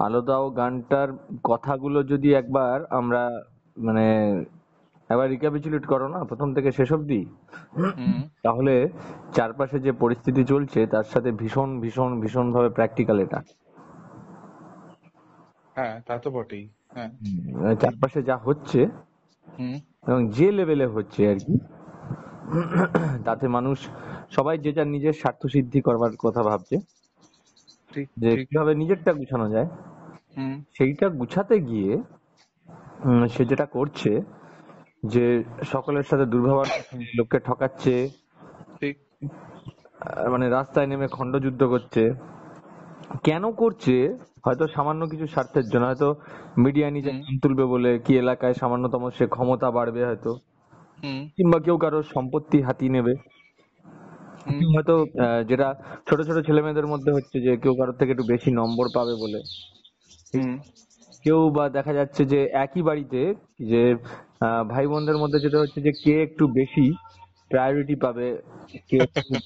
আলো দাও গানটার কথাগুলো যদি একবার আমরা মানে একবার রিক্যাপিচুলেট করো না প্রথম থেকে শেষ অবধি। তাহলে চারপাশে যে পরিস্থিতি চলছে তার সাথে ভীষণ ভীষণ ভীষণ ভাবে প্র্যাকটিক্যাল এটা। হ্যাঁ তা তো বটেই হ্যাঁ। চারপাশে যা হচ্ছে এবং যে লেভেলে হচ্ছে আর কি তাতে মানুষ সবাই যে যার নিজের স্বার্থ সিদ্ধি করবার কথা ভাবছে যে কীভাবে নিজেরটা গুছানো যায়। সেইটা গুছাতে গিয়ে সে যেটা করছে যে সকলের সাথে দুর্ব্যবহার লোককে ঠকাচ্ছে মানে রাস্তায় নেমে খণ্ডযুদ্ধ করছে। কেন করছে? হয়তো সামান্য কিছু স্বার্থের জন্য হয়তো মিডিয়া হুম। নাম তুলবে বলে কি এলাকায় সামান্যতম সে ক্ষমতা বাড়বে হয়তো। কিংবা কেউ কারোর সম্পত্তি হাতিয়ে নেবে। হয়তো আহ, যেটা ছোট ছোট ছেলে মেয়েদের মধ্যে হচ্ছে যে কেউ কারোর থেকে একটু বেশি নম্বর পাবে বলে। কেউ বা দেখা যাচ্ছে যে একই বাড়িতে যে আহ, ভাই বোনদের মধ্যে যেটা হচ্ছে যে কে একটু বেশি প্রায়োরিটি পাবে কে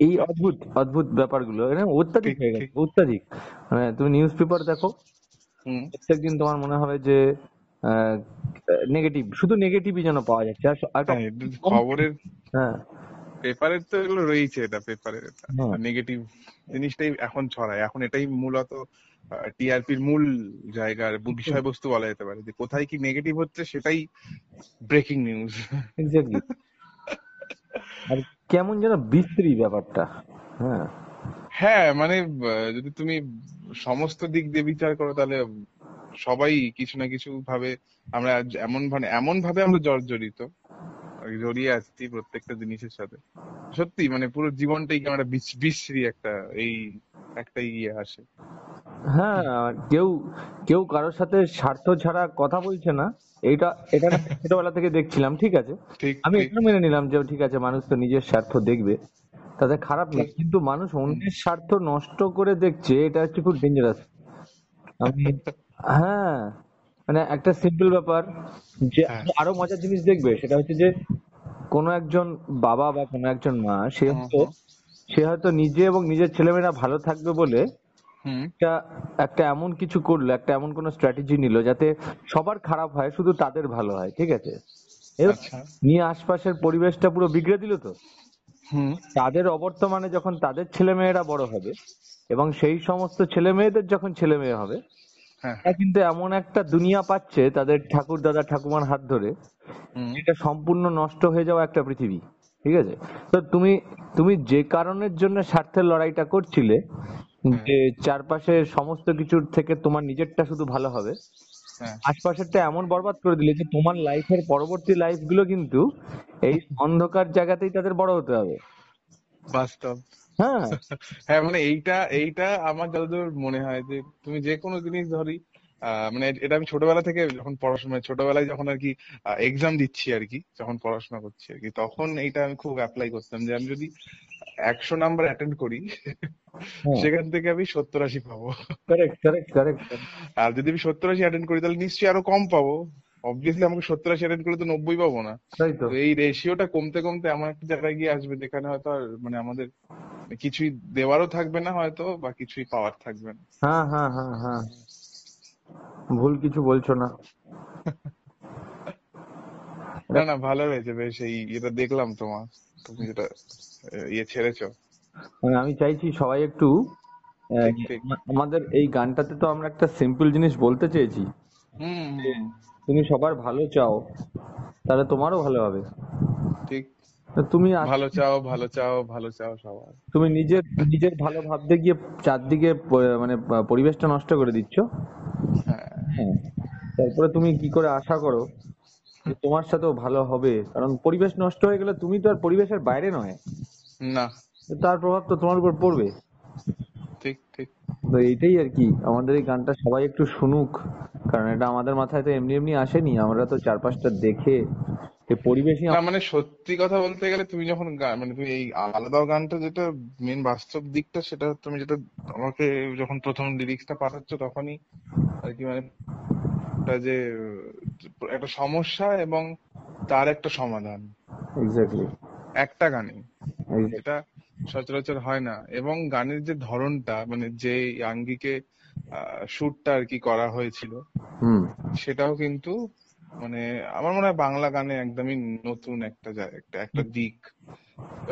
এই- অদ্ভুত অদ্ভুত ব্যাপারগুলো অত্যাধিক হয়ে গেছে অত্যাধিক। মানে তুমি নিউজ পেপার দেখো প্রত্যেকদিন তোমার মনে হবে যে নেগেটিভ শুধু নেগেটিভই যেন পাওয়া যাচ্ছে আর হ্যাঁ, খবরের হ্যাঁ। পেপারের তো এগুলো রয়েছে এটা পেপারের। নেগেটিভ জিনিসটাই এখন ছড়ায় এখন এটাই মূলত টিআরপির মূল জায়গার বিষয়বস্তু বলা যেতে পারে যে কোথায় কি নেগেটিভ হচ্ছে সেটাই ব্রেকিং নিউজ এক্স্যাক্টলি আর কেমন যেন বিশ্রী ব্যাপারটা হ্যাঁ। হ্যাঁ মানে যদি তুমি সমস্ত দিক দিয়ে বিচার করো তাহলে সবাই কিছু না কিছু ভাবে আমরা এমন মানে এমন ভাবে আমরা জর্জরিত জড়িয়ে আছি প্রত্যেকটা জিনিসের সাথে। সত্যি মানে পুরো জীবনটাই বিচ- বিশ্রী একটা এই একটা ইয়ে আসে। হ্যাঁ কেউ কেউ কারোর সাথে স্বার্থ ছাড়া কথা বলছে না। এটা এটা ছোটবেলা থেকে দেখছিলাম ঠিক আছে? আমি এটা মেনে নিলাম যে ঠিক আছে মানুষ তো নিজের স্বার্থ দেখবে তাতে খারাপ না। কিন্তু মানুষ অন্যের স্বার্থ নষ্ট করে দেখছে এটা হচ্ছে খুব ডেঞ্জারাস আমি হ্যাঁ মানে একটা সিম্পল ব্যাপার যে হ্যাঁ। আরও মজার জিনিস দেখবে সেটা হচ্ছে যে কোনো একজন বাবা বা কোনো একজন মা সে হুম, হয়তো সে হয়তো নিজে এবং নিজের ছেলেমেয়েরা ভালো থাকবে বলে একটা একটা এমন কিছু করল একটা এমন কোন স্ট্র্যাটেজি নিল যাতে সবার খারাপ হয় শুধু তাদের ভালো হয় ঠিক আছে? আচ্ছা। নিয়ে আশপাশের পরিবেশটা পুরো বিগড়ে দিল তো? তাদের অবর্তমানে যখন তাদের ছেলে মেয়েরা বড় হবে এবং সেই সমস্ত ছেলে মেয়েদের যখন ছেলে মেয়ে হবে হ্যাঁ। তারা কিন্তু এমন একটা দুনিয়া পাচ্ছে তাদের ঠাকুর দাদা ঠাকুমার হাত ধরে এটা সম্পূর্ণ নষ্ট হয়ে যাওয়া একটা পৃথিবী ঠিক আছে? তো তুমি তুমি যে কারণের জন্য স্বার্থের লড়াইটা করছিলে যে চারপাশে সমস্ত কিছুর থেকে তোমার নিজেরটা শুধু ভালো হবে। হ্যাঁ। আশপাশেরটা এমন বরবাদ করে দিলে যে তোমার লাইফের পরবর্তী লাইফগুলো কিন্তু এই অন্ধকার জায়গাতেই তাদের বড় হতে হবে। বাস্তব। হ্যাঁ। হ্যাঁ মানে এইটা এইটা আমার যতদূর মনে হয় যে তুমি যে কোনো জিনিস ধরি আহ, মানে এটা আমি ছোটবেলা থেকে যখন পড়াশোনা ছোটবেলায় যখন আর কি এক্সাম দিচ্ছি আর কি যখন পড়াশোনা করছি আর কি তখন এইটা আমি খুব অ্যাপ্লাই করতাম যে আমি যদি একশো নাম্বার অ্যাটেন্ড করি সেখান থেকে আমি সত্তর আশি পাবো। কারেক্ট কারেক্ট কারেক্ট আর যদি আমি সত্তর আশি অ্যাটেন্ড করি তাহলে নিশ্চয়ই আরও কম পাবো। অবভিয়াসলি আমাকে সত্তর আশি অ্যাটেন্ড করলে তো নব্বই পাবো না। তাই তো। তো এই রেশিওটা কমতে কমতে এমন একটা জায়গায় গিয়ে আসবে যেখানে হয়তো আর মানে আমাদের কিছুই দেওয়ারও থাকবে না হয়তো বা কিছুই পাওয়ার থাকবে না। হ্যাঁ হ্যাঁ হ্যাঁ হ্যাঁ। ভুল কিছু বলছো না। না না ভালো হয়েছে বেশ এই এটা দেখলাম তোমার। তুমি যেটা ইয়ে ছেড়েছো। মানে আমি চাইছি সবাই একটু। আমাদের এই গানটাতে তো আমরা একটা সিম্পল জিনিস বলতে চেয়েছি। তুমি সবার ভালো চাও তাহলে তোমারও ভালো হবে। ঠিক। তো তুমি আজ- ভালো চাও ভালো চাও ভালো চাও সবার। তুমি নিজের নিজের ভালো ভাবতে গিয়ে চারদিকে প- মানে পরিবেশটা নষ্ট করে দিচ্ছ। হ্যাঁ। হ্যাঁ। তারপরে তুমি কি করে আশা করো তোমার সাথেও ভালো হবে। কারণ পরিবেশ নষ্ট হয়ে গেলে তুমি তো আর পরিবেশের বাইরে নয়। না। তার প্রভাব তো তোমার উপর পড়বে। ঠিক ঠিক। তো এইটাই আর কি। আমাদের এই গানটা সবাই একটু শুনুক। কারণ এটা আমাদের মাথায় তো এমনি এমনি আসেনি। আমরা তো চার পাঁচটা দেখে পরিবেশই না মানে সত্যি কথা বলতে গেলে তুমি যখন গান মানে তুমি এই আলাদা গানটা যেটা মেন বাস্তব দিকটা সেটা তুমি যেটা আমাকে যখন প্রথম লিরিক্সটা পাঠাচ্ছ তখনই আর কি মানে যে একটা সমস্যা এবং তার একটা সমাধান। এক্স্যাক্টলি একটা গানে। এটা সচরাচর হয় না। এবং গানের যে ধরনটা মানে যে আঙ্গিকে শুটটা আর কি করা হয়েছিল সেটাও কিন্তু মানে আমার মনে হয় বাংলা গানে একদমই নতুন একটা একটা একটা দিক।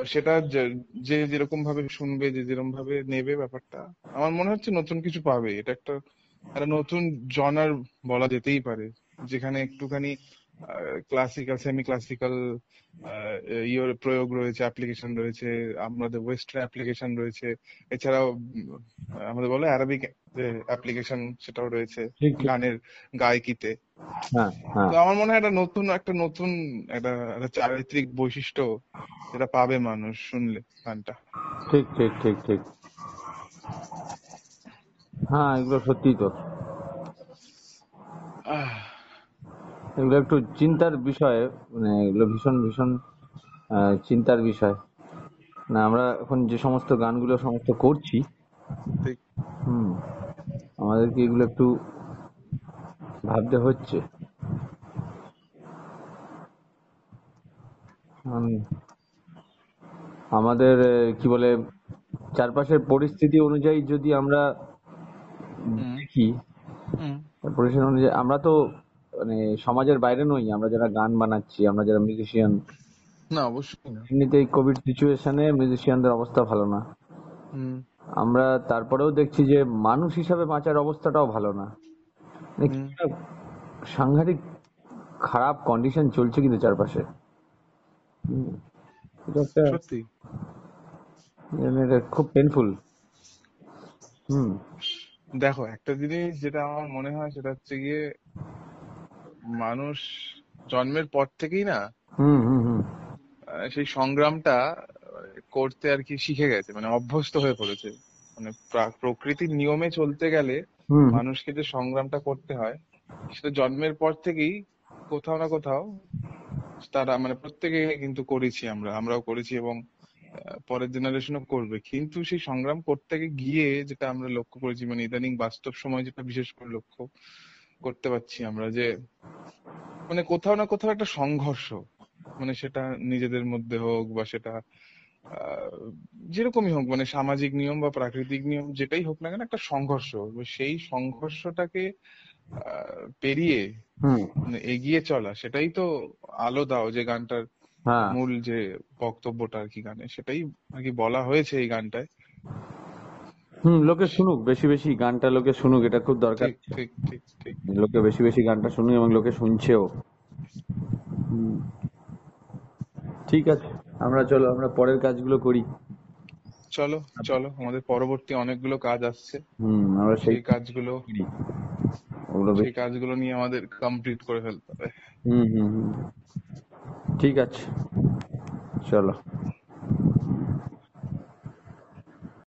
সেটা যে- যে যেরকম ভাবে শুনবে যে যেরকম ভাবে নেবে ব্যাপারটা আমার মনে হচ্ছে নতুন কিছু পাবে। এটা একটা একটা নতুন জনার বলা যেতেই পারে। যেখানে একটুখানি ক্লাসিক্যাল সেমি ক্লাসিক্যাল ইয়ের প্রয়োগ রয়েছে অ্যাপ্লিকেশন রয়েছে আমাদের ওয়েস্টার্ন অ্যাপ্লিকেশন রয়েছে এছাড়াও আমাদের বলে অ্যারাবিক অ্যাপ্লিকেশন সেটাও রয়েছে গানের গায়কিতে। হ্যাঁ হ্যাঁ। তো আমার মনে হয় একটা নতুন একটা নতুন একটা একটা চারিত্রিক বৈশিষ্ট্য যেটা পাবে মানুষ শুনলে গানটা। ঠিক ঠিক ঠিক ঠিক। হ্যাঁ এগুলো সত্যি তো আহ, এগুলো একটু চিন্তার বিষয় মানে এগুলো ভীষণ ভীষণ চিন্তার বিষয়। না আমরা এখন যে সমস্ত গানগুলো সমস্ত করছি হুম আমাদেরকে এগুলো একটু ভাবতে হচ্ছে। আমাদের কি বলে চারপাশের পরিস্থিতি অনুযায়ী যদি আমরা দেখি পরিস্থিতি অনুযায়ী আমরা তো মানে সমাজের বাইরে নই আমরা যারা গান বানাচ্ছি আমরা যারা মিউজিশিয়ান না অবশ্যই না। এমনিতেই কোভিড সিচুয়েশনে মিউজিশিয়ানদের অবস্থা ভালো না। আমরা তারপরেও দেখছি যে মানুষ হিসাবে বাঁচার অবস্থাটাও ভালো না। মানে সাংঘাতিক খারাপ কন্ডিশন চলছে কিন্তু চারপাশে। হুম, এটা একটা সত্যি। মানে এটা খুব পেনফুল হুম। দেখো একটা জিনিস যেটা আমার মনে হয় সেটা হচ্ছে গিয়ে মানুষ জন্মের পর থেকেই না সেই সংগ্রামটা করতে আর কি শিখে গেছে মানে অভ্যস্ত হয়ে পড়েছে। মানে প্রা- প্রকৃতির নিয়মে চলতে গেলে মানুষকে যে সংগ্রামটা করতে হয় সেটা জন্মের পর থেকেই কোথাও না কোথাও তারা মানে প্রত্যেকে কিন্তু করেছি আমরা আমরাও করেছি এবং পরের জেনারেশনও করবে। কিন্তু সেই সংগ্রাম করতে গিয়ে যেটা আমরা লক্ষ্য করেছি মানে ইদানিং বাস্তব সময় যেটা বিশেষ করে লক্ষ্য করতে পারছি আমরা যে মানে কোথাও না কোথাও একটা সংঘর্ষ। মানে সেটা নিজেদের মধ্যে হোক বা সেটা যেরকমই হোক মানে সামাজিক নিয়ম বা প্রাকৃতিক নিয়ম যেটাই হোক না কেন একটা সংঘর্ষ। সেই সংঘর্ষটাকে আহ, পেরিয়ে মানে এগিয়ে চলা সেটাই তো আলো দাও যে গানটার হ্যাঁ। মূল যে বক্তব্যটা আর কি গানে সেটাই আর কি বলা হয়েছে এই গানটায়। হুম লোকে শুনুক বেশি বেশি গানটা লোকে শুনুক এটা খুব দরকার। ঠিক ঠিক ঠিক লোকে বেশি বেশি গানটা শুনুক এবং লোকে শুনছেও। ঠিক আছে আমরা চলো আমরা পরের কাজগুলো করি। চলো চলো আমাদের পরবর্তী অনেকগুলো কাজ আসছে। হুম আমরা সেই কাজগুলো করি। ওগুলো সেই কাজগুলো নিয়ে আমাদের কমপ্লিট করে ফেলতে হবে। হুম হুম হুম। ঠিক আছে চলো।